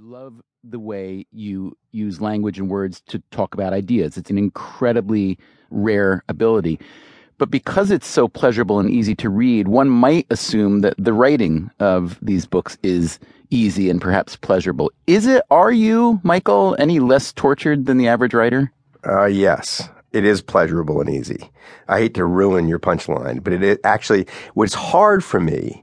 love the way you use language and words to talk about ideas. It's an incredibly rare ability. But because it's so pleasurable and easy to read, one might assume that the writing of these books is easy and perhaps pleasurable. Is it, are you, Michael, any less tortured than the average writer? Uh, yes. It is pleasurable and easy. I hate to ruin your punchline, but it actually, what's hard for me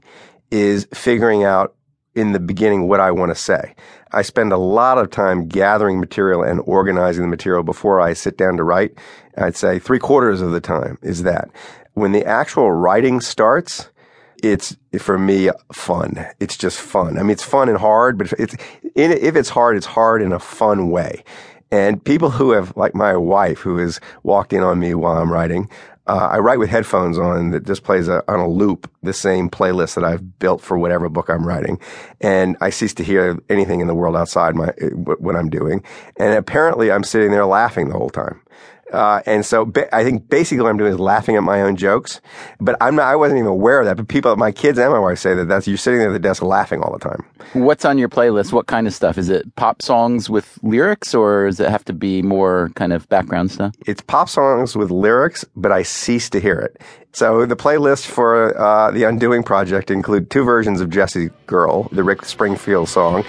is figuring out in the beginning what I want to say. I spend a lot of time gathering material and organizing the material before I sit down to write. I'd say three quarters of the time is that. When the actual writing starts, it's for me fun. It's just fun. I mean, it's fun and hard, but it's if it's hard, it's hard in a fun way. And people who have, like my wife, who has walked in on me while I'm writing, uh, I write with headphones on that just plays a, on a loop the same playlist that I've built for whatever book I'm writing, and I cease to hear anything in the world outside my what I'm doing. And apparently, I'm sitting there laughing the whole time. Uh, and so ba- I think basically what I'm doing is laughing at my own jokes, but I'm not, I wasn't even aware of that. But people, my kids and my wife say that that's, you're sitting there at the desk laughing all the time. What's on your playlist? What kind of stuff? Is it pop songs with lyrics or does it have to be more kind of background stuff? It's pop songs with lyrics, but I cease to hear it. So the playlist for uh, the Undoing Project include two versions of Jessie Girl, the Rick Springfield song.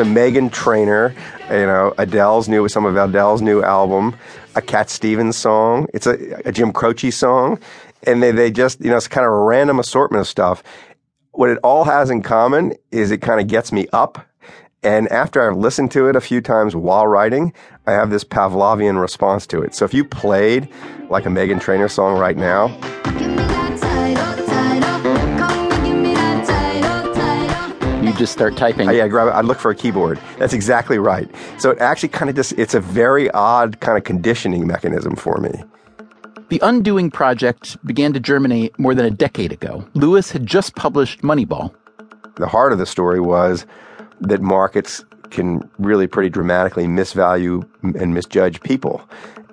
It's a Meghan Trainor, you know, Adele's new, some of Adele's new album, a Cat Stevens song. It's a, a Jim Croce song. And they, they just, you know, it's kind of a random assortment of stuff. What it all has in common is it kind of gets me up. And after I've listened to it a few times while writing, I have this Pavlovian response to it. So if you played like a Meghan Trainor song right now, just start typing. Uh, yeah, grab it. I look for a keyboard. That's exactly right. So it actually kind of just, it's a very odd kind of conditioning mechanism for me. The Undoing Project began to germinate more than a decade ago. Lewis had just published Moneyball. The heart of the story was that markets can really pretty dramatically misvalue and misjudge people.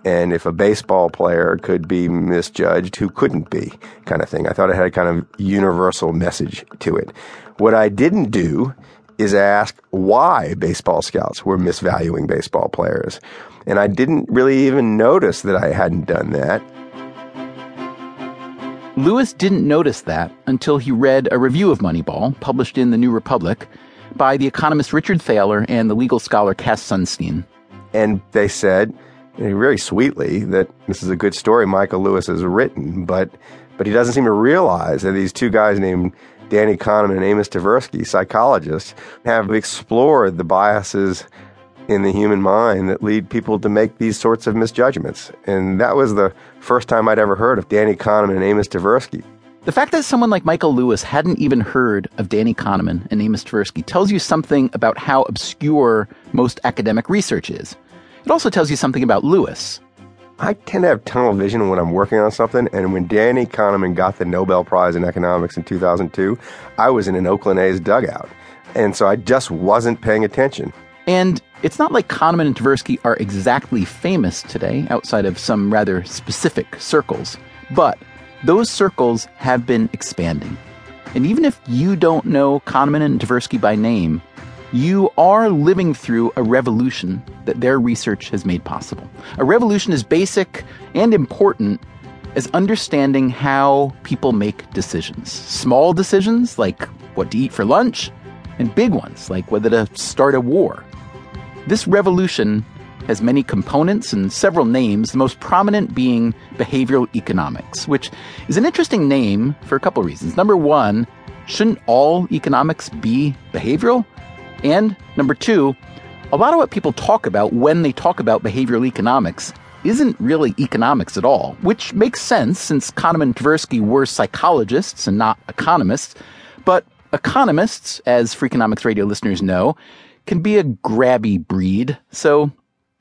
And if a baseball player could be misjudged, who couldn't be, kind of thing. I thought it had a kind of universal message to it. What I didn't do is ask why baseball scouts were misvaluing baseball players. And I didn't really even notice that I hadn't done that. Lewis didn't notice that until he read a review of Moneyball, published in the New Republic, by the economist Richard Thaler and the legal scholar Cass Sunstein. And they said, very sweetly, that this is a good story Michael Lewis has written, but but he doesn't seem to realize that these two guys named Danny Kahneman and Amos Tversky, psychologists, have explored the biases in the human mind that lead people to make these sorts of misjudgments. And that was the first time I'd ever heard of Danny Kahneman and Amos Tversky. The fact that someone like Michael Lewis hadn't even heard of Danny Kahneman and Amos Tversky tells you something about how obscure most academic research is. It also tells you something about Lewis. I tend to have tunnel vision when I'm working on something. And when Danny Kahneman got the Nobel Prize in economics in 2002, I was in an Oakland A's dugout. And so I just wasn't paying attention. And it's not like Kahneman and Tversky are exactly famous today outside of some rather specific circles. But those circles have been expanding. And even if you don't know Kahneman and Tversky by name, you are living through a revolution that their research has made possible. A revolution as basic and important as understanding how people make decisions. Small decisions like what to eat for lunch, and big ones like whether to start a war. This revolution has many components and several names, the most prominent being behavioral economics, which is an interesting name for a couple reasons. Number one, shouldn't all economics be behavioral? And number two, a lot of what people talk about when they talk about behavioral economics isn't really economics at all, which makes sense since Kahneman and Tversky were psychologists and not economists. But economists, as Freakonomics Radio listeners know, can be a grabby breed, so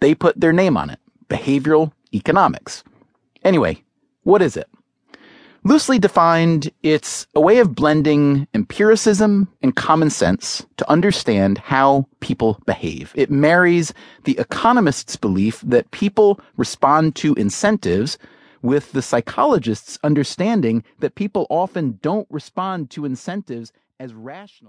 they put their name on it behavioral economics. Anyway, what is it? Loosely defined, it's a way of blending empiricism and common sense to understand how people behave. It marries the economist's belief that people respond to incentives with the psychologist's understanding that people often don't respond to incentives as rational.